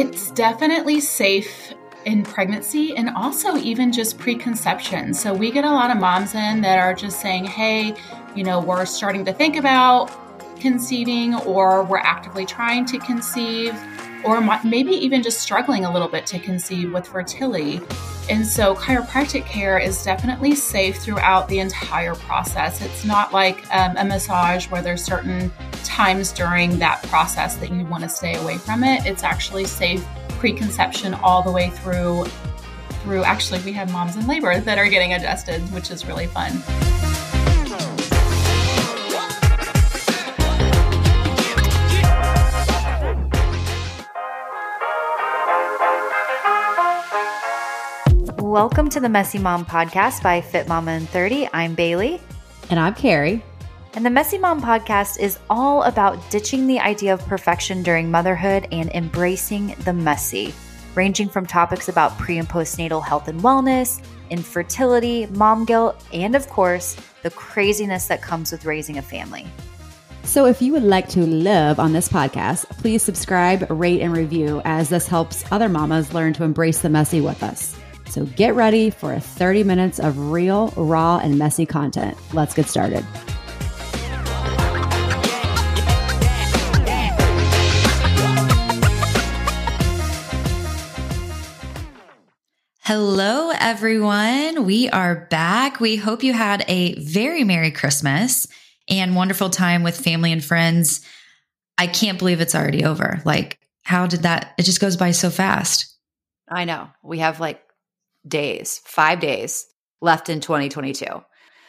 It's definitely safe in pregnancy and also even just preconception. So we get a lot of moms in that are just saying, hey, you know, we're starting to think about conceiving or we're actively trying to conceive or maybe even just struggling a little bit to conceive with fertility. And so, chiropractic care is definitely safe throughout the entire process. It's not like um, a massage where there's certain times during that process that you want to stay away from it. It's actually safe preconception all the way through. Through actually, we have moms in labor that are getting adjusted, which is really fun. Welcome to the Messy Mom podcast by Fit Mama in 30. I'm Bailey. And I'm Carrie. And the Messy Mom podcast is all about ditching the idea of perfection during motherhood and embracing the messy, ranging from topics about pre and postnatal health and wellness, infertility, mom guilt, and of course, the craziness that comes with raising a family. So, if you would like to live on this podcast, please subscribe, rate, and review as this helps other mamas learn to embrace the messy with us. So get ready for 30 minutes of real, raw, and messy content. Let's get started. Hello, everyone. We are back. We hope you had a very Merry Christmas and wonderful time with family and friends. I can't believe it's already over. Like, how did that? It just goes by so fast. I know. We have like days, five days left in 2022.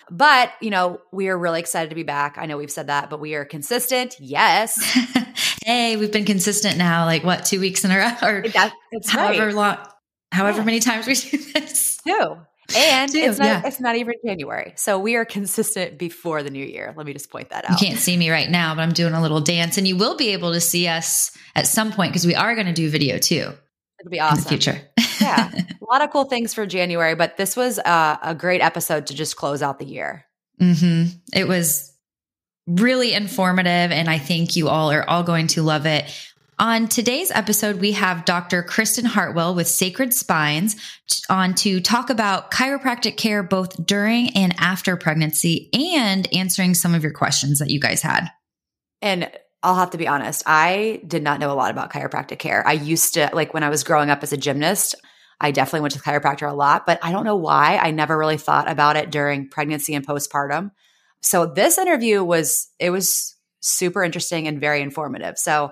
But, you know, we are really excited to be back. I know we've said that, but we are consistent. Yes. hey, we've been consistent now, like what, two weeks in a row or that, that's however right. long, however yeah. many times we do this. Two. And Two, it's, not, yeah. it's not even January. So we are consistent before the new year. Let me just point that out. You can't see me right now, but I'm doing a little dance and you will be able to see us at some point because we are going to do video too. It'll be awesome. In the future. yeah. A lot of cool things for January, but this was uh, a great episode to just close out the year. Mm-hmm. It was really informative, and I think you all are all going to love it. On today's episode, we have Dr. Kristen Hartwell with Sacred Spines on to talk about chiropractic care both during and after pregnancy and answering some of your questions that you guys had. And I'll have to be honest. I did not know a lot about chiropractic care. I used to, like when I was growing up as a gymnast, I definitely went to the chiropractor a lot, but I don't know why. I never really thought about it during pregnancy and postpartum. So this interview was, it was super interesting and very informative. So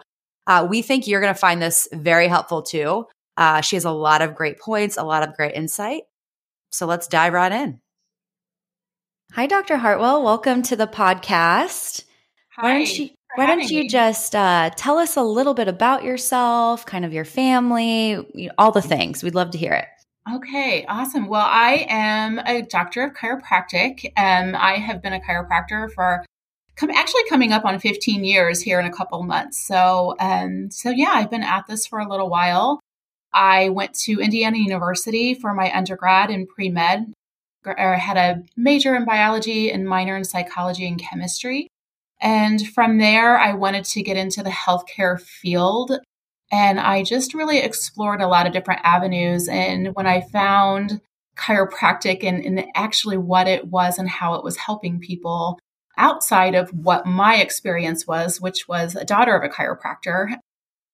uh, we think you're going to find this very helpful too. Uh, she has a lot of great points, a lot of great insight. So let's dive right in. Hi, Dr. Hartwell. Welcome to the podcast. Hi. Why don't you why don't you just uh, tell us a little bit about yourself, kind of your family, you know, all the things? We'd love to hear it. Okay, awesome. Well, I am a doctor of chiropractic. Um, I have been a chiropractor for come, actually coming up on 15 years here in a couple months. So, um, so yeah, I've been at this for a little while. I went to Indiana University for my undergrad in pre med. I had a major in biology and minor in psychology and chemistry. And from there, I wanted to get into the healthcare field. And I just really explored a lot of different avenues. And when I found chiropractic and, and actually what it was and how it was helping people outside of what my experience was, which was a daughter of a chiropractor.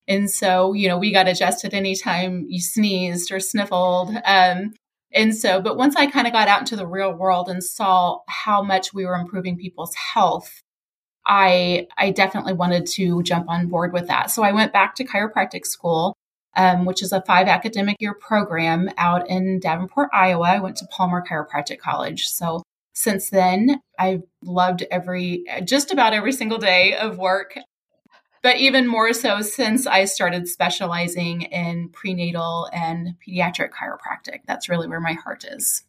And so, you know, we got adjusted anytime you sneezed or sniffled. Um, and so, but once I kind of got out into the real world and saw how much we were improving people's health, I I definitely wanted to jump on board with that. So I went back to chiropractic school, um, which is a five academic year program out in Davenport, Iowa. I went to Palmer Chiropractic College. So since then, I've loved every just about every single day of work. But even more so since I started specializing in prenatal and pediatric chiropractic. That's really where my heart is.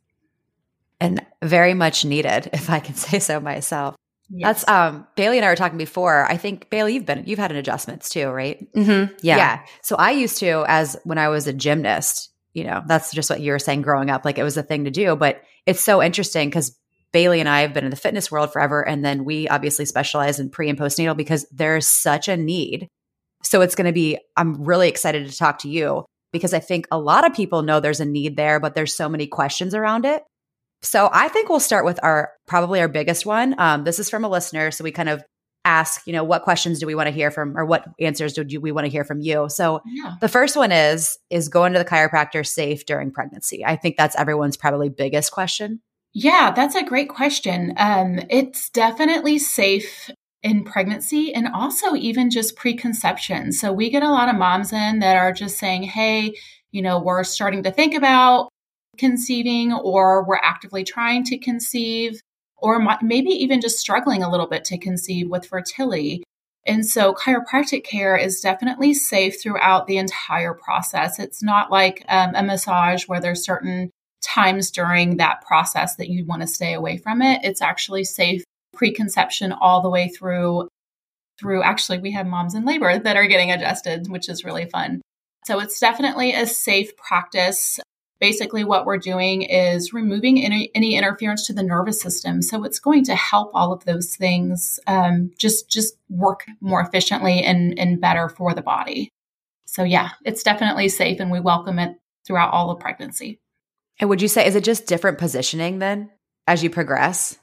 And very much needed, if I can say so myself. Yes. That's um Bailey and I were talking before. I think Bailey, you've been you've had an adjustments too, right? Mm-hmm. Yeah. Yeah. So I used to, as when I was a gymnast, you know, that's just what you were saying growing up, like it was a thing to do. But it's so interesting because Bailey and I have been in the fitness world forever. And then we obviously specialize in pre and postnatal because there's such a need So it's going to be, I'm really excited to talk to you because I think a lot of people know there's a need there, but there's so many questions around it. So I think we'll start with our probably our biggest one. Um, this is from a listener. So we kind of ask, you know, what questions do we want to hear from or what answers do we want to hear from you? So yeah. the first one is is going to the chiropractor safe during pregnancy? I think that's everyone's probably biggest question. Yeah, that's a great question. Um, it's definitely safe in pregnancy and also even just preconception. So we get a lot of moms in that are just saying, hey, you know, we're starting to think about conceiving or we're actively trying to conceive or maybe even just struggling a little bit to conceive with fertility. And so chiropractic care is definitely safe throughout the entire process. It's not like um, a massage where there's certain times during that process that you'd want to stay away from it. It's actually safe preconception all the way through through actually we have moms in labor that are getting adjusted, which is really fun. So it's definitely a safe practice. Basically, what we're doing is removing any, any interference to the nervous system. So it's going to help all of those things um, just just work more efficiently and, and better for the body. So yeah, it's definitely safe, and we welcome it throughout all of pregnancy. And would you say is it just different positioning then as you progress?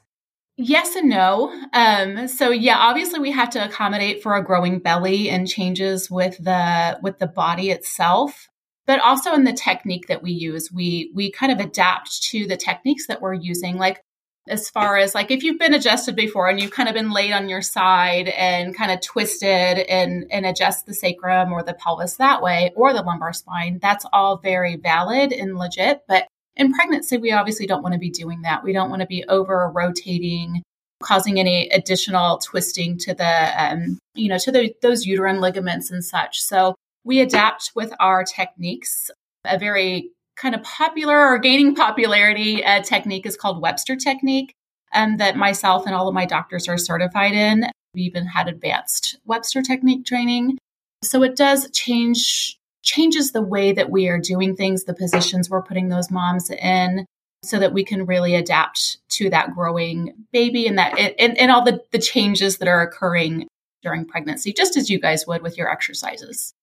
Yes and no. Um, so yeah, obviously we have to accommodate for a growing belly and changes with the with the body itself, but also in the technique that we use. We we kind of adapt to the techniques that we're using. Like as far as like if you've been adjusted before and you've kind of been laid on your side and kind of twisted and and adjust the sacrum or the pelvis that way or the lumbar spine, that's all very valid and legit. But in pregnancy, we obviously don't want to be doing that. We don't want to be over rotating, causing any additional twisting to the, um, you know, to the, those uterine ligaments and such. So we adapt with our techniques. A very kind of popular or gaining popularity uh, technique is called Webster technique, um, that myself and all of my doctors are certified in. We even had advanced Webster technique training. So it does change changes the way that we are doing things, the positions we're putting those moms in so that we can really adapt to that growing baby and that and, and all the, the changes that are occurring during pregnancy, just as you guys would with your exercises.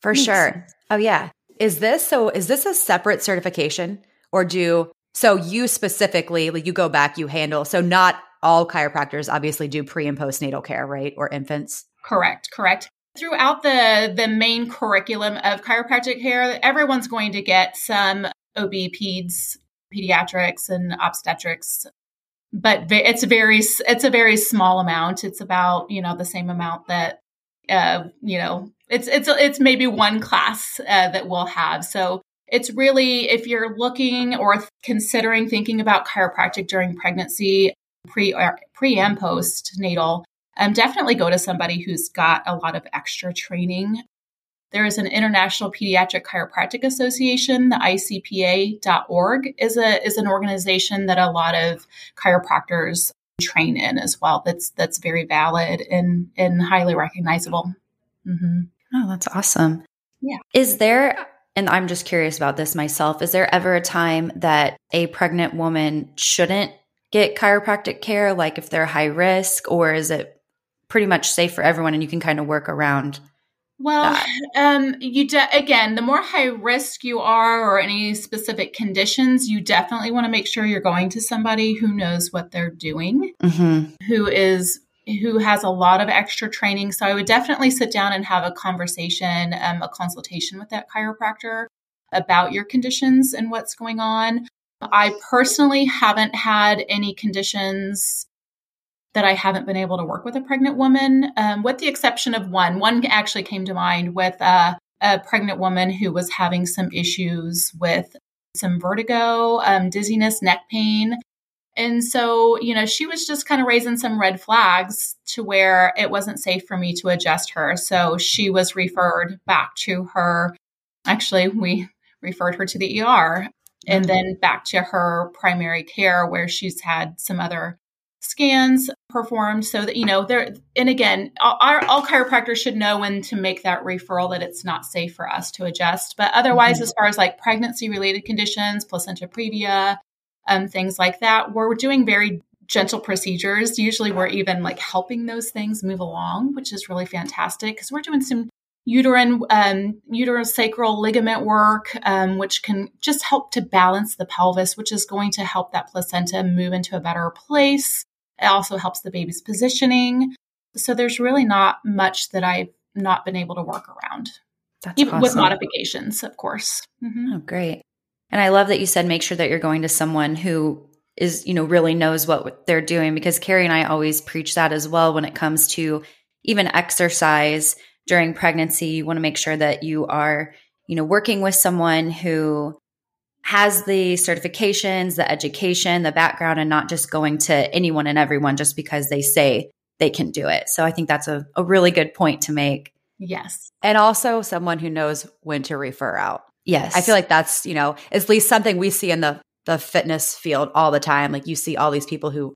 For Thanks. sure. Oh yeah. Is this so is this a separate certification or do so you specifically like you go back, you handle so not all chiropractors obviously do pre and postnatal care, right? Or infants? Correct, correct throughout the the main curriculum of chiropractic care, everyone's going to get some OB peds, pediatrics, and obstetrics, but it's very it's a very small amount. It's about you know the same amount that uh, you know it's it's it's maybe one class uh, that we'll have. So it's really if you're looking or considering thinking about chiropractic during pregnancy, pre pre and post natal um, definitely go to somebody who's got a lot of extra training. There is an International Pediatric Chiropractic Association, the ICPA.org is a is an organization that a lot of chiropractors train in as well. That's that's very valid and and highly recognizable. Mm-hmm. Oh, that's awesome. Yeah. Is there and I'm just curious about this myself. Is there ever a time that a pregnant woman shouldn't get chiropractic care, like if they're high risk, or is it pretty much safe for everyone and you can kind of work around well, um, you de- again, the more high risk you are, or any specific conditions, you definitely want to make sure you're going to somebody who knows what they're doing, mm-hmm. who is who has a lot of extra training. So I would definitely sit down and have a conversation, um, a consultation with that chiropractor about your conditions and what's going on. I personally haven't had any conditions that I haven't been able to work with a pregnant woman, um, with the exception of one. One actually came to mind with a pregnant woman who was having some issues with some vertigo, um, dizziness, neck pain. And so, you know, she was just kind of raising some red flags to where it wasn't safe for me to adjust her. So she was referred back to her. Actually, we referred her to the ER and mm-hmm. then back to her primary care where she's had some other scans performed so that you know there and again our all chiropractors should know when to make that referral that it's not safe for us to adjust but otherwise mm-hmm. as far as like pregnancy related conditions placenta previa um, things like that we're doing very gentle procedures. Usually we're even like helping those things move along, which is really fantastic because we're doing some uterine um, uterosacral ligament work, um, which can just help to balance the pelvis, which is going to help that placenta move into a better place. It also helps the baby's positioning. So there's really not much that I've not been able to work around. That's Even awesome. with modifications, of course. Mm-hmm. Oh, great. And I love that you said make sure that you're going to someone who is, you know, really knows what they're doing because Carrie and I always preach that as well when it comes to even exercise during pregnancy. You want to make sure that you are, you know, working with someone who has the certifications, the education, the background, and not just going to anyone and everyone just because they say they can do it. So I think that's a, a really good point to make. Yes. And also someone who knows when to refer out. Yes. I feel like that's, you know, at least something we see in the the fitness field all the time. Like you see all these people who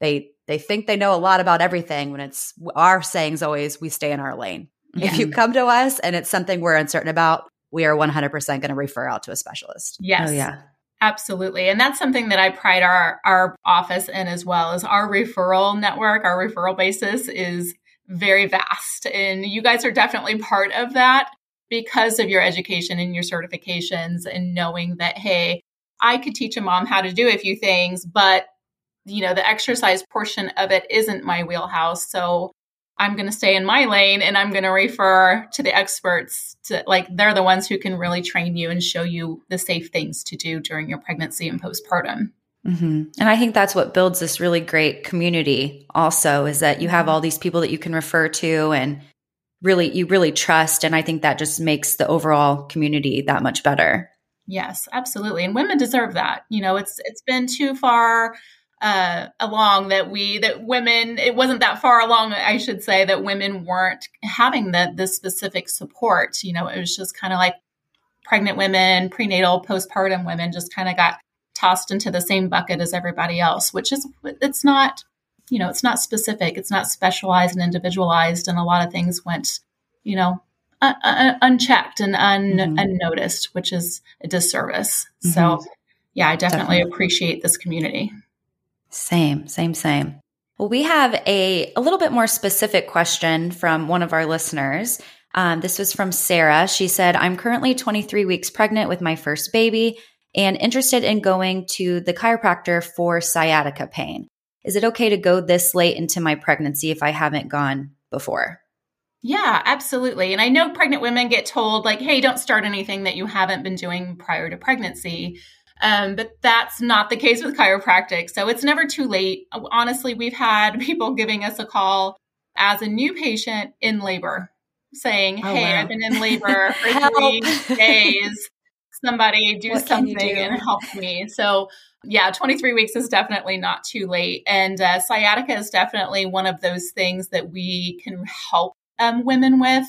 they they think they know a lot about everything when it's our sayings always we stay in our lane. Yeah. If you come to us and it's something we're uncertain about, we are 100% going to refer out to a specialist. Yes. Oh, yeah. Absolutely. And that's something that I pride our, our office in as well as our referral network, our referral basis is very vast. And you guys are definitely part of that because of your education and your certifications and knowing that, hey, I could teach a mom how to do a few things, but you know, the exercise portion of it isn't my wheelhouse. So I'm going to stay in my lane and I'm going to refer to the experts to like they're the ones who can really train you and show you the safe things to do during your pregnancy and postpartum. Mm-hmm. And I think that's what builds this really great community also is that you have all these people that you can refer to and really you really trust and I think that just makes the overall community that much better. Yes, absolutely. And women deserve that. You know, it's it's been too far uh, along that we that women it wasn't that far along i should say that women weren't having the the specific support you know it was just kind of like pregnant women prenatal postpartum women just kind of got tossed into the same bucket as everybody else which is it's not you know it's not specific it's not specialized and individualized and a lot of things went you know unchecked and un- mm-hmm. unnoticed which is a disservice mm-hmm. so yeah i definitely, definitely appreciate this community same, same, same. Well, we have a, a little bit more specific question from one of our listeners. Um, this was from Sarah. She said, I'm currently 23 weeks pregnant with my first baby and interested in going to the chiropractor for sciatica pain. Is it okay to go this late into my pregnancy if I haven't gone before? Yeah, absolutely. And I know pregnant women get told, like, hey, don't start anything that you haven't been doing prior to pregnancy. Um, but that's not the case with chiropractic. So it's never too late. Honestly, we've had people giving us a call as a new patient in labor saying, oh, Hey, wow. I've been in labor for three days. Somebody do what something do? and help me. So, yeah, 23 weeks is definitely not too late. And uh, sciatica is definitely one of those things that we can help um, women with.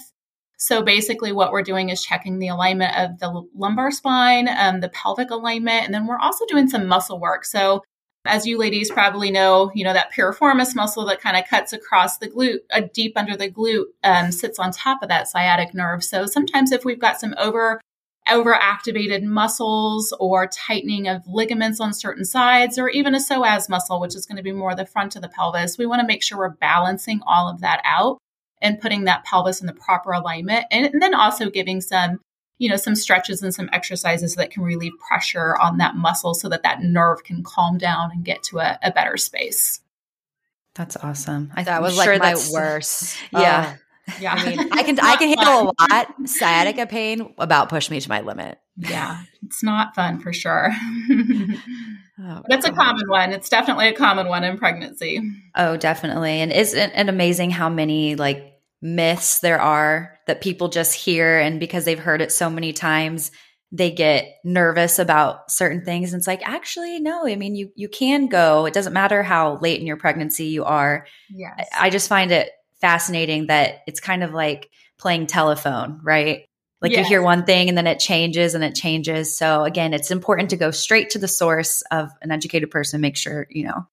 So basically, what we're doing is checking the alignment of the lumbar spine, um, the pelvic alignment, and then we're also doing some muscle work. So as you ladies probably know, you know that piriformis muscle that kind of cuts across the glute, uh, deep under the glute, um, sits on top of that sciatic nerve. So sometimes if we've got some over overactivated muscles or tightening of ligaments on certain sides, or even a psoas muscle, which is going to be more the front of the pelvis, we want to make sure we're balancing all of that out and putting that pelvis in the proper alignment. And, and then also giving some, you know, some stretches and some exercises that can relieve pressure on that muscle so that that nerve can calm down and get to a, a better space. That's awesome. I that was sure like my worst. Yeah. Uh, yeah. I mean, I can I can handle a lot. Sciatica pain about push me to my limit. Yeah. It's not fun for sure. oh, it's a common one. It's definitely a common one in pregnancy. Oh, definitely. And isn't it amazing how many like myths there are that people just hear and because they've heard it so many times, they get nervous about certain things. And it's like, actually, no, I mean, you, you can go. It doesn't matter how late in your pregnancy you are. Yes. I just find it fascinating that it's kind of like playing telephone, right? Like yes. you hear one thing and then it changes and it changes. So again, it's important to go straight to the source of an educated person. Make sure, you know,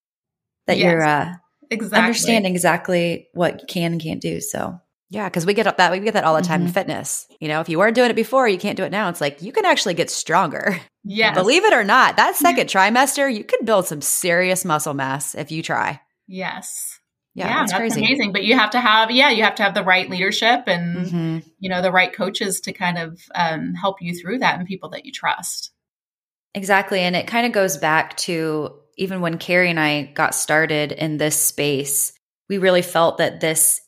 that yes. you're uh, exactly. understanding exactly what you can and can't do. So yeah, because we get up that we get that all the time mm-hmm. in fitness. You know, if you weren't doing it before, you can't do it now. It's like you can actually get stronger. Yeah, Believe it or not, that second trimester, you can build some serious muscle mass if you try. Yes. Yeah, yeah that's, that's crazy. amazing. But you have to have, yeah, you have to have the right leadership and Mhm. you know the right coaches to kind of um, help you through that and people that you trust. Exactly. And it kind of goes back to even when Carrie and I got started in this space, we really felt that this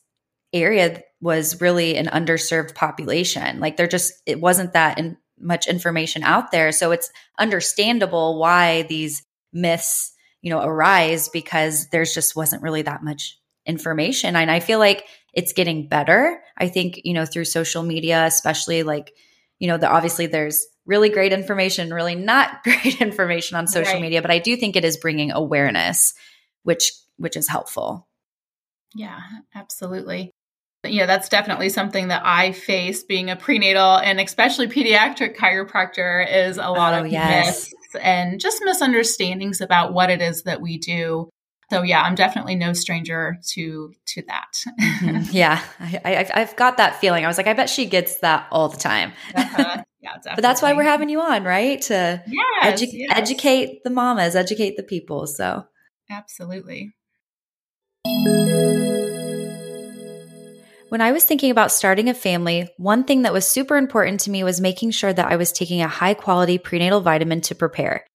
area was really an underserved population. Like there just, it wasn't that in, much information out there. So it's understandable why these myths, you know, arise because there's just wasn't really that much information. And I feel like it's getting better. I think, you know, through social media, especially like, you know, the obviously there's really great information, really not great information on social Right. media, but I do think it is bringing awareness, which which is helpful. Yeah, absolutely. Yeah, that's definitely something that I face being a prenatal and especially pediatric chiropractor is a lot Oh, of yes. myths and just misunderstandings about what it is that we do. So yeah, I'm definitely no stranger to to that. yeah, I, I, I've got that feeling. I was like, I bet she gets that all the time. Uh-huh. Yeah, definitely. But that's why we're having you on, right? To yes, edu- yes. educate the mamas, educate the people. So Absolutely. When I was thinking about starting a family, one thing that was super important to me was making sure that I was taking a high quality prenatal vitamin to prepare.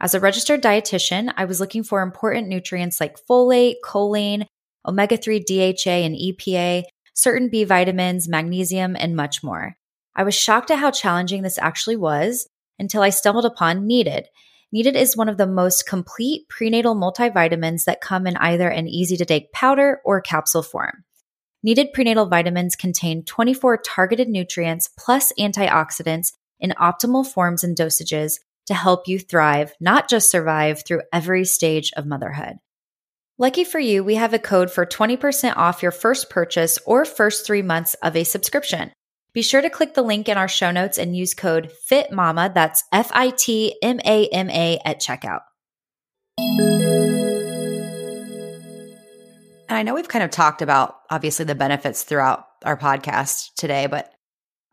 As a registered dietitian, I was looking for important nutrients like folate, choline, omega 3 DHA and EPA, certain B vitamins, magnesium, and much more. I was shocked at how challenging this actually was until I stumbled upon Needed. Needed is one of the most complete prenatal multivitamins that come in either an easy to take powder or capsule form. Needed prenatal vitamins contain 24 targeted nutrients plus antioxidants in optimal forms and dosages to help you thrive, not just survive through every stage of motherhood. Lucky for you, we have a code for 20% off your first purchase or first three months of a subscription. Be sure to click the link in our show notes and use code FITMAMA, that's F I T M A M A, at checkout. And I know we've kind of talked about obviously the benefits throughout our podcast today, but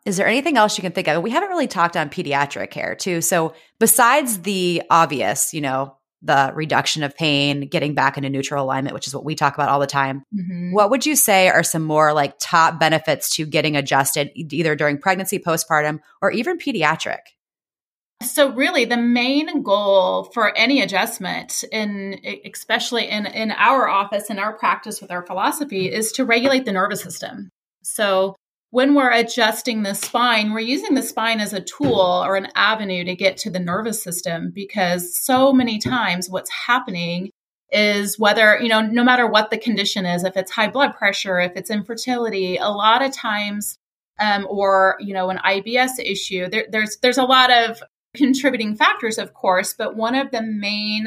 is there anything else you can think of? We haven't really talked on pediatric care too. So besides the obvious, you know, the reduction of pain, getting back into neutral alignment, which is what we talk about all the time. Mhm. What would you say are some more like top benefits to getting adjusted either during pregnancy, postpartum, or even pediatric? So really the main goal for any adjustment in especially in in our office in our practice with our philosophy is to regulate the nervous system. So when we're adjusting the spine, we're using the spine as a tool or an avenue to get to the nervous system because so many times what's happening is whether, you know, no matter what the condition is, if it's high blood pressure, if it's infertility, a lot of times um, or you know an IBS issue. There, there's there's a lot of contributing factors, of course, but one of the main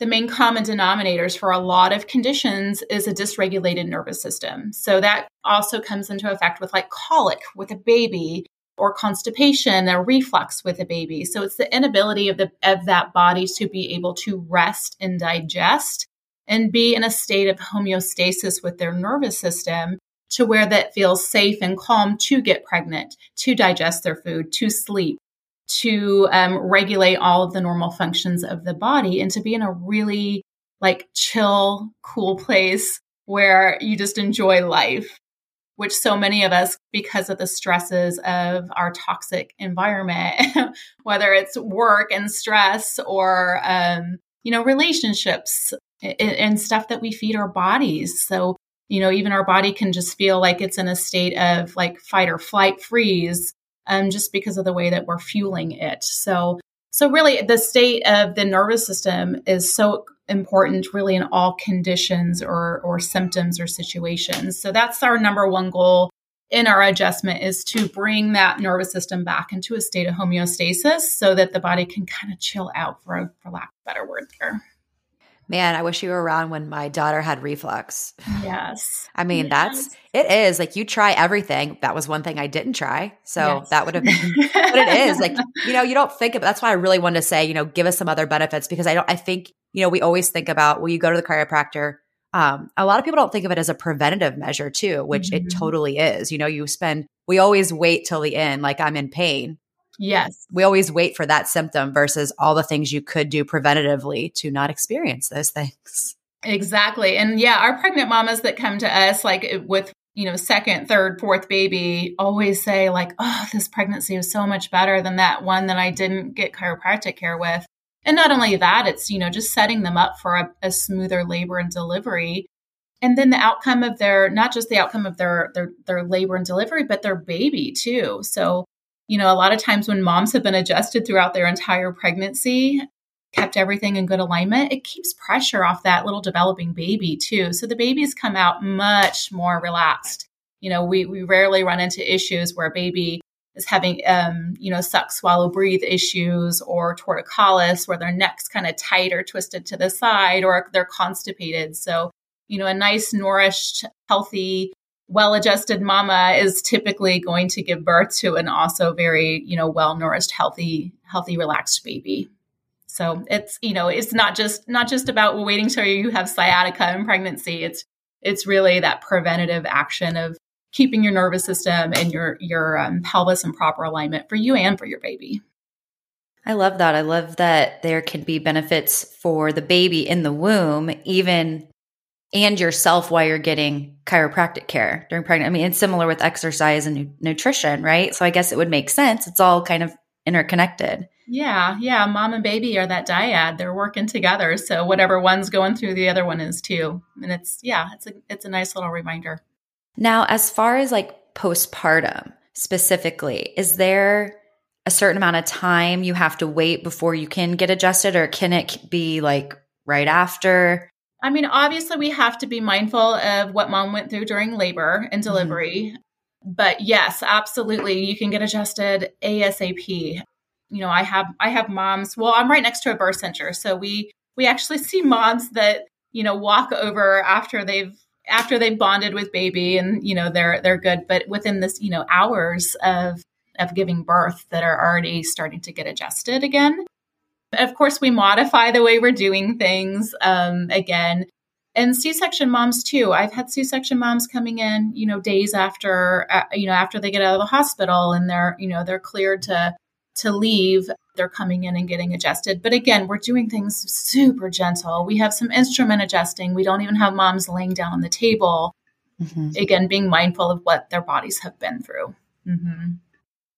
the main common denominators for a lot of conditions is a dysregulated nervous system. So that also comes into effect with like colic with a baby or constipation or reflux with a baby. So it's the inability of the of that body to be able to rest and digest and be in a state of homeostasis with their nervous system to where that feels safe and calm to get pregnant, to digest their food, to sleep, to um, regulate all of the normal functions of the body, and to be in a really like chill, cool place where you just enjoy life. Which so many of us, because of the stresses of our toxic environment, whether it's work and stress or um, you know relationships and, and stuff that we feed our bodies. So you know, even our body can just feel like it's in a state of like fight or flight freeze, um, just because of the way that we're fueling it. So, so really, the state of the nervous system is so important, really, in all conditions or or symptoms or situations. So that's our number one goal in our adjustment is to bring that nervous system back into a state of homeostasis, so that the body can kind of chill out, for for lack of a better word there. Man, I wish you were around when my daughter had reflux. Yes. I mean, Yes. that's it is like you try everything. That was one thing I didn't try. So Yes. that would have been but it is like, you know, you don't think of that's why I really wanted to say, you know, give us some other benefits because I don't I think, you know, we always think about well, you go to the chiropractor. Um, a lot of people don't think of it as a preventative measure too, which it Mhm. totally is. You know, you spend we always wait till the end, like I'm in pain Yes. We always wait for that symptom versus all the things you could do preventatively to not experience those things. Exactly. And yeah, our pregnant mamas that come to us, like with, you know, second, third, fourth baby, always say, like, oh, this pregnancy was so much better than that one that I didn't get chiropractic care with. And not only that, it's, you know, just setting them up for a, a smoother labor and delivery. And then the outcome of their, not just the outcome of their, their, their labor and delivery, but their baby too. So, you know, a lot of times when moms have been adjusted throughout their entire pregnancy, kept everything in good alignment, it keeps pressure off that little developing baby too. So the babies come out much more relaxed. You know, we, we rarely run into issues where a baby is having, um, you know, suck, swallow, breathe issues or torticollis where their neck's kind of tight or twisted to the side or they're constipated. So, you know, a nice, nourished, healthy, well adjusted mama is typically going to give birth to an also very, you know, well nourished, healthy, healthy, relaxed baby. So it's, you know, it's not just not just about waiting till you have sciatica in pregnancy. It's it's really that preventative action of keeping your nervous system and your your um, pelvis in proper alignment for you and for your baby. I love that. I love that there can be benefits for the baby in the womb, even and yourself while you're getting chiropractic care during pregnancy. I mean, it's similar with exercise and nu- nutrition, right? So I guess it would make sense. It's all kind of interconnected. Yeah, yeah. Mom and baby are that dyad. They're working together. So whatever one's going through, the other one is too. And it's yeah, it's a it's a nice little reminder. Now, as far as like postpartum specifically, is there a certain amount of time you have to wait before you can get adjusted, or can it be like right after? I mean, obviously, we have to be mindful of what mom went through during labor and mm-hmm. delivery. Mm-hmm. But yes, absolutely, you can get adjusted ASAP you know, I have I have moms. Well, I'm right next to a birth center, so we we actually see moms that you know walk over after they've after they've bonded with baby and you know they're they're good but within this you know hours of of giving birth that are already starting to get adjusted again of course we modify the way we're doing things um, again and c-section moms too i've had c-section moms coming in you know days after uh, you know after they get out of the hospital and they're you know they're cleared to to leave, they're coming in and getting adjusted. But again, we're doing things super gentle. We have some instrument adjusting. We don't even have moms laying down on the table. Mm-hmm. Again, being mindful of what their bodies have been through. Mm-hmm.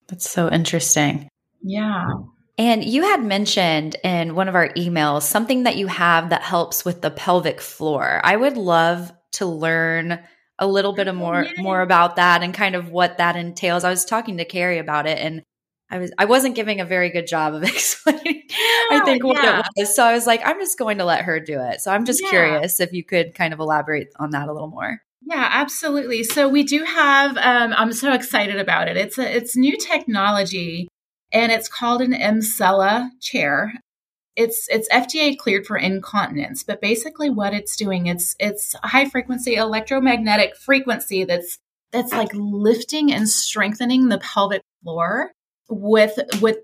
That's so interesting. Yeah. And you had mentioned in one of our emails something that you have that helps with the pelvic floor. I would love to learn a little bit of more more about that and kind of what that entails. I was talking to Carrie about it and I was I wasn't giving a very good job of explaining I think what yeah. it was. So I was like, I'm just going to let her do it. So I'm just yeah. curious if you could kind of elaborate on that a little more. Yeah, absolutely. So we do have um, I'm so excited about it. It's a it's new technology and it's called an Emsella chair. It's it's FDA cleared for incontinence, but basically what it's doing it's it's high frequency electromagnetic frequency that's that's like lifting and strengthening the pelvic floor with with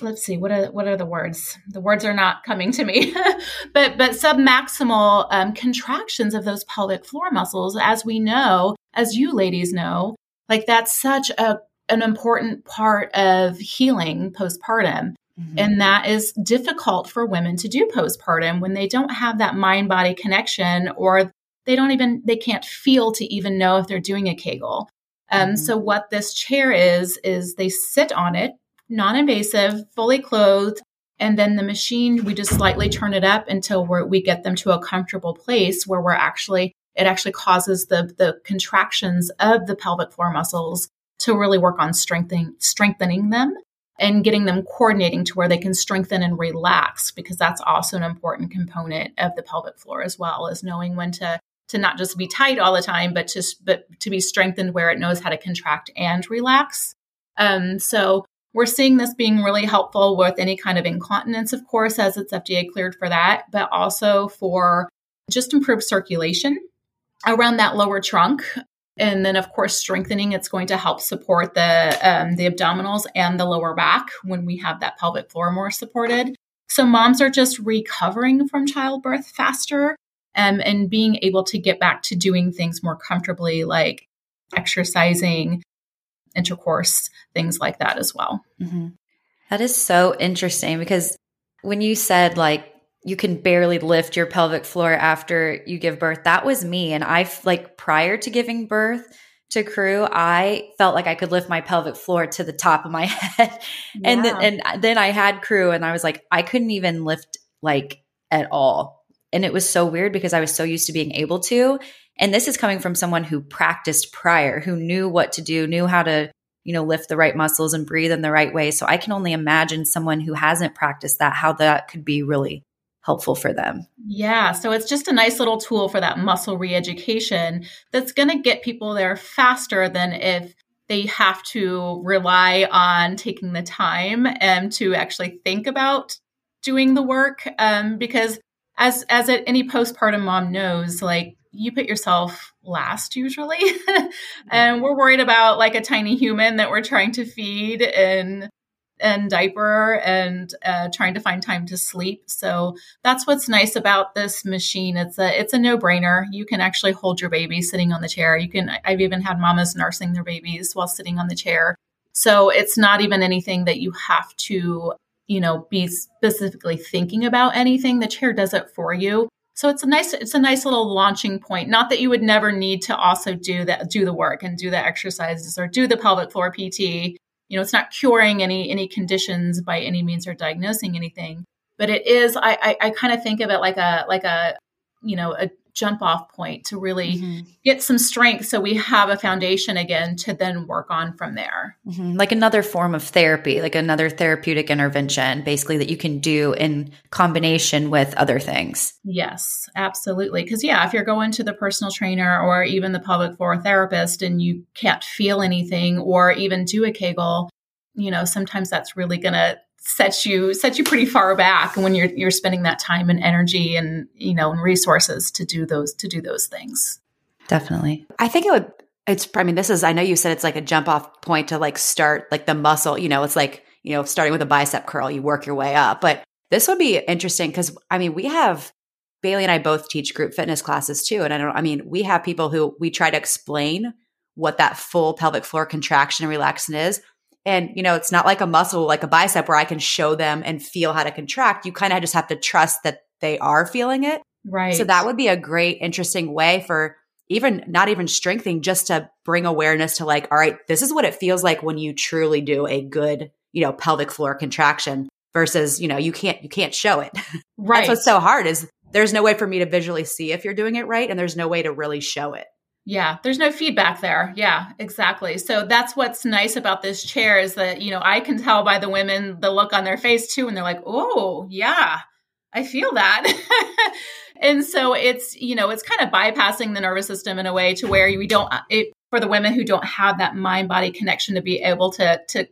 let's see what are what are the words the words are not coming to me but but submaximal um, contractions of those pelvic floor muscles as we know as you ladies know like that's such a an important part of healing postpartum mm-hmm. and that is difficult for women to do postpartum when they don't have that mind body connection or they don't even they can't feel to even know if they're doing a kegel um, mm-hmm. So what this chair is is they sit on it, non-invasive, fully clothed, and then the machine we just slightly turn it up until we get them to a comfortable place where we're actually it actually causes the the contractions of the pelvic floor muscles to really work on strengthening strengthening them and getting them coordinating to where they can strengthen and relax because that's also an important component of the pelvic floor as well as knowing when to to not just be tight all the time, but to but to be strengthened where it knows how to contract and relax. Um, so we're seeing this being really helpful with any kind of incontinence, of course, as it's FDA cleared for that, but also for just improved circulation around that lower trunk. And then, of course, strengthening, it's going to help support the, um, the abdominals and the lower back when we have that pelvic floor more supported. So moms are just recovering from childbirth faster um, and being able to get back to doing things more comfortably, like exercising, intercourse, things like that as well. Mm-hmm. That is so interesting because when you said like you can barely lift your pelvic floor after you give birth, that was me. And I like prior to giving birth to crew, I felt like I could lift my pelvic floor to the top of my head. Yeah. And then and then I had crew and I was like, I couldn't even lift like at all. And it was so weird because I was so used to being able to. And this is coming from someone who practiced prior, who knew what to do, knew how to, you know, lift the right muscles and breathe in the right way. So I can only imagine someone who hasn't practiced that, how that could be really helpful for them. Yeah. So it's just a nice little tool for that muscle re education that's going to get people there faster than if they have to rely on taking the time and to actually think about doing the work. Um, because as as any postpartum mom knows, like you put yourself last usually and we're worried about like a tiny human that we're trying to feed and and diaper and uh, trying to find time to sleep. So that's what's nice about this machine. It's a it's a no-brainer. You can actually hold your baby sitting on the chair. You can i've even had mamas nursing their babies while sitting on the chair. So it's not even anything that you have to you know be specifically thinking about anything. The chair does it for you. So it's a nice it's a nice little launching point. Not that you would never need to also do that do the work and do the exercises or do the pelvic floor PT. You know, it's not curing any any conditions by any means or diagnosing anything, but it is. I I, I kind of think of it like a like a you know a jump off point to really mm-hmm. get some strength so we have a foundation again to then work on from there. Mm-hmm. Like another form of therapy, like another therapeutic intervention, basically, that you can do in combination with other things. Yes, absolutely. Because, yeah, if you're going to the personal trainer or even the pelvic floor therapist and you can't feel anything or even do a Kegel, you know, sometimes that's really going to sets you sets you pretty far back when you're you're spending that time and energy and you know and resources to do those to do those things. Definitely. I think it would it's I mean this is I know you said it's like a jump off point to like start like the muscle, you know, it's like, you know, starting with a bicep curl, you work your way up. But this would be interesting cuz I mean, we have Bailey and I both teach group fitness classes too and I don't I mean, we have people who we try to explain what that full pelvic floor contraction and relaxation is and, you know, it's not like a muscle, like a bicep where I can show them and feel how to contract. You kind of just have to trust that they are feeling it. Right. So that would be a great, interesting way for even not even strengthening, just to bring awareness to like, all right, this is what it feels like when you truly do a good, you know, pelvic floor contraction versus, you know, you can't, you can't show it. Right. That's what's so hard is there's no way for me to visually see if you're doing it right. And there's no way to really show it. Yeah, there's no feedback there. Yeah, exactly. So that's what's nice about this chair is that, you know, I can tell by the women the look on their face too. And they're like, oh, yeah, I feel that. and so it's, you know, it's kind of bypassing the nervous system in a way to where we don't, uh, it, for the women who don't have that mind body connection to be able to, to,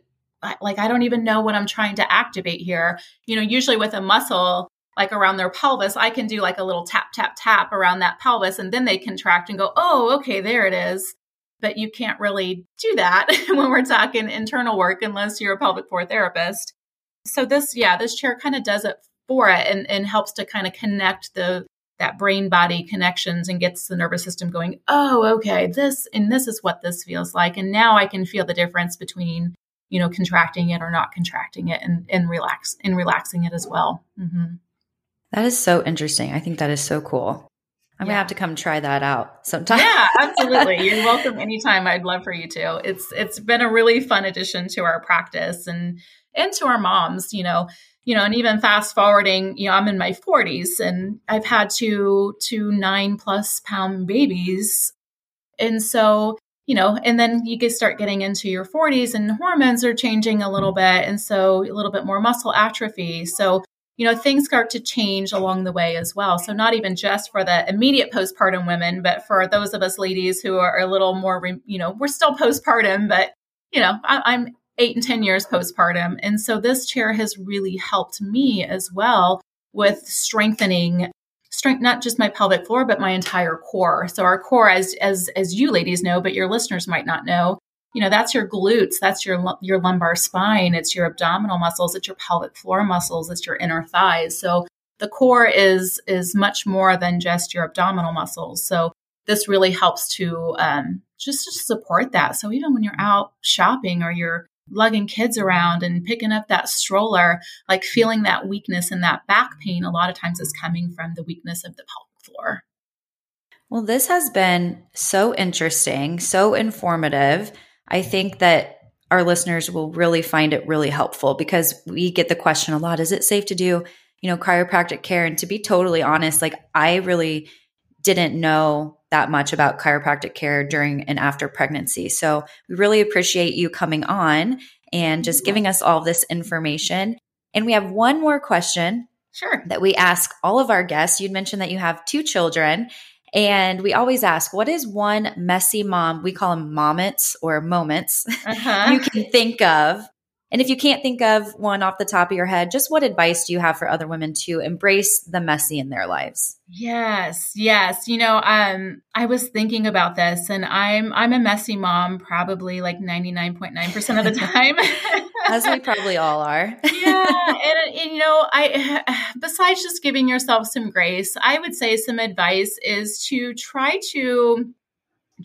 like, I don't even know what I'm trying to activate here. You know, usually with a muscle, like around their pelvis, I can do like a little tap, tap, tap around that pelvis, and then they contract and go, oh, okay, there it is. But you can't really do that when we're talking internal work unless you're a pelvic floor therapist. So this, yeah, this chair kind of does it for it and, and helps to kind of connect the that brain body connections and gets the nervous system going, oh, okay, this and this is what this feels like. And now I can feel the difference between, you know, contracting it or not contracting it and, and relax and relaxing it as well. Mm-hmm. That is so interesting. I think that is so cool. I'm yeah. gonna have to come try that out sometime. Yeah, absolutely. You're welcome anytime. I'd love for you to. It's it's been a really fun addition to our practice and and to our moms. You know, you know, and even fast forwarding. You know, I'm in my 40s and I've had two two nine plus pound babies, and so you know, and then you get start getting into your 40s and hormones are changing a little bit, and so a little bit more muscle atrophy. So you know, things start to change along the way as well. So, not even just for the immediate postpartum women, but for those of us ladies who are a little more, you know, we're still postpartum, but, you know, I, am eight and 10 years postpartum. And so, this chair has really helped me as well with strengthening strength not just my pelvic floor but my entire core so our core as as as you ladies know but your listeners might not know you know that's your glutes that's your your lumbar spine it's your abdominal muscles it's your pelvic floor muscles it's your inner thighs so the core is is much more than just your abdominal muscles so this really helps to um, just to support that so even when you're out shopping or you're lugging kids around and picking up that stroller, like feeling that weakness and that back pain, a lot of times is coming from the weakness of the pelvic floor. Well, this has been so interesting, so informative. I think that our listeners will really find it really helpful because we get the question a lot is it safe to do, you know, chiropractic care? And to be totally honest, like I really didn't know that much about chiropractic care during and after pregnancy. So we really appreciate you coming on and just giving us all this information. And we have one more question. Sure. That we ask all of our guests. You'd mentioned that you have two children. And we always ask, what is one messy mom? We call them moments or moments uh-huh. you can think of and if you can't think of one off the top of your head, just what advice do you have for other women to embrace the messy in their lives? Yes, yes. You know, um, I was thinking about this and I'm I'm a messy mom probably like 99.9% of the time. As we probably all are. yeah. And, and, you know, I besides just giving yourself some grace, I would say some advice is to try to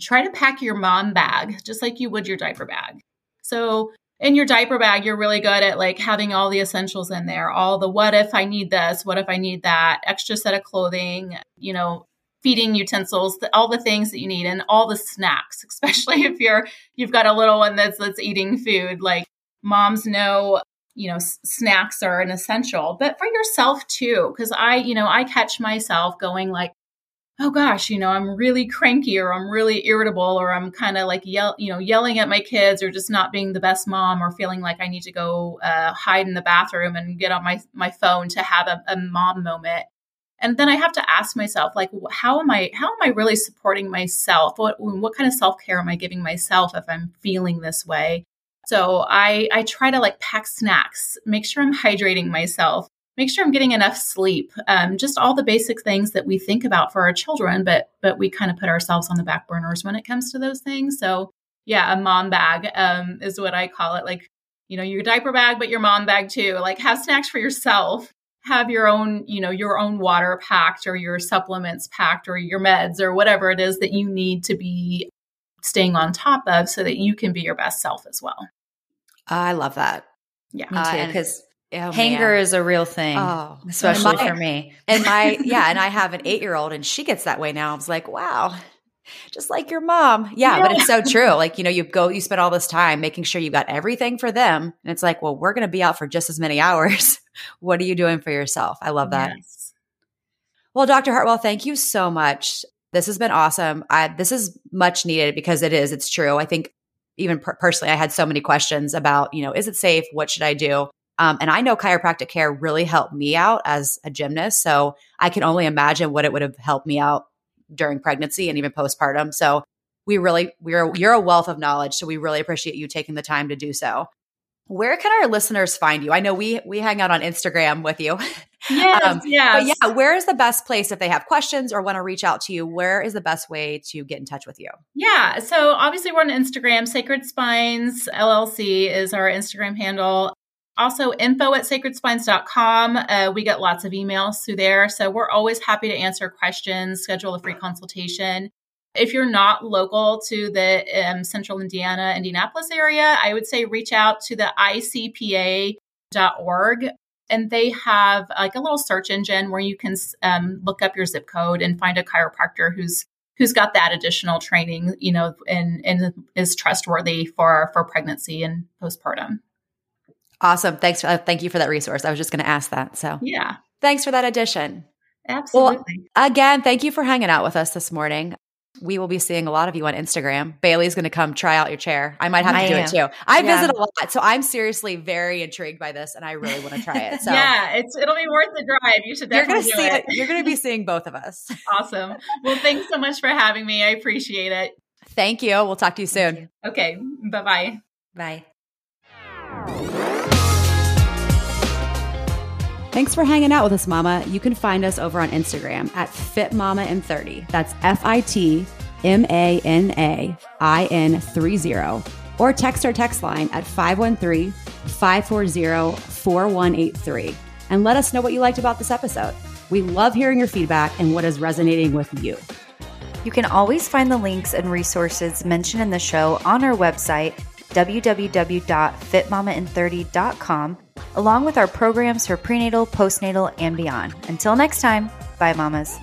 try to pack your mom bag just like you would your diaper bag. So in your diaper bag, you're really good at like having all the essentials in there, all the what if I need this, what if I need that, extra set of clothing, you know, feeding utensils, all the things that you need and all the snacks, especially if you're you've got a little one that's that's eating food. Like moms know, you know, s- snacks are an essential, but for yourself too because I, you know, I catch myself going like oh gosh, you know, I'm really cranky or I'm really irritable or I'm kind of like yell, you know, yelling at my kids or just not being the best mom or feeling like I need to go uh, hide in the bathroom and get on my my phone to have a, a mom moment. And then I have to ask myself, like, how am I? How am I really supporting myself? What what kind of self care am I giving myself if I'm feeling this way? So I I try to like pack snacks, make sure I'm hydrating myself, make sure I'm getting enough sleep. Um, just all the basic things that we think about for our children, but but we kind of put ourselves on the back burners when it comes to those things. So yeah, a mom bag um, is what I call it. Like you know, your diaper bag, but your mom bag too. Like have snacks for yourself. Have your own, you know, your own water packed or your supplements packed or your meds or whatever it is that you need to be staying on top of so that you can be your best self as well. I love that. Yeah. Me uh, too. Because Oh, Hanger man. is a real thing, oh, especially my, for me. And my, yeah, and I have an eight year old and she gets that way now. I was like, wow, just like your mom. Yeah, yeah, but it's so true. Like, you know, you go, you spend all this time making sure you've got everything for them. And it's like, well, we're going to be out for just as many hours. what are you doing for yourself? I love that. Yes. Well, Dr. Hartwell, thank you so much. This has been awesome. I, this is much needed because it is, it's true. I think even per- personally, I had so many questions about, you know, is it safe? What should I do? Um, and I know chiropractic care really helped me out as a gymnast. So I can only imagine what it would have helped me out during pregnancy and even postpartum. So we really, we're, you're a wealth of knowledge. So we really appreciate you taking the time to do so. Where can our listeners find you? I know we, we hang out on Instagram with you. Yes, um, yes. But yeah, where is the best place if they have questions or want to reach out to you? Where is the best way to get in touch with you? Yeah. So obviously we're on Instagram. Sacred Spines LLC is our Instagram handle. Also, info at sacredspines.com. Uh, we get lots of emails through there. So we're always happy to answer questions, schedule a free consultation. If you're not local to the um, central Indiana, Indianapolis area, I would say reach out to the icpa.org. And they have like a little search engine where you can um, look up your zip code and find a chiropractor who's who's got that additional training, you know, and, and is trustworthy for for pregnancy and postpartum. Awesome. Thanks. Uh, thank you for that resource. I was just going to ask that. So, yeah. Thanks for that addition. Absolutely. Well, again, thank you for hanging out with us this morning. We will be seeing a lot of you on Instagram. Bailey's going to come try out your chair. I might have to I do am. it too. I yeah. visit a lot, so I'm seriously very intrigued by this, and I really want to try it. So yeah, it's it'll be worth the drive. You should definitely you're gonna see it. it. You're going to be seeing both of us. awesome. Well, thanks so much for having me. I appreciate it. Thank you. We'll talk to you soon. You. Okay. Bye-bye. Bye. Thanks for hanging out with us, Mama. You can find us over on Instagram at FitMama30. That's F I T M A M A I N 30. Or text our text line at 513 540 4183 and let us know what you liked about this episode. We love hearing your feedback and what is resonating with you. You can always find the links and resources mentioned in the show on our website www.fitmamain30.com, along with our programs for prenatal, postnatal, and beyond. Until next time, bye, mamas.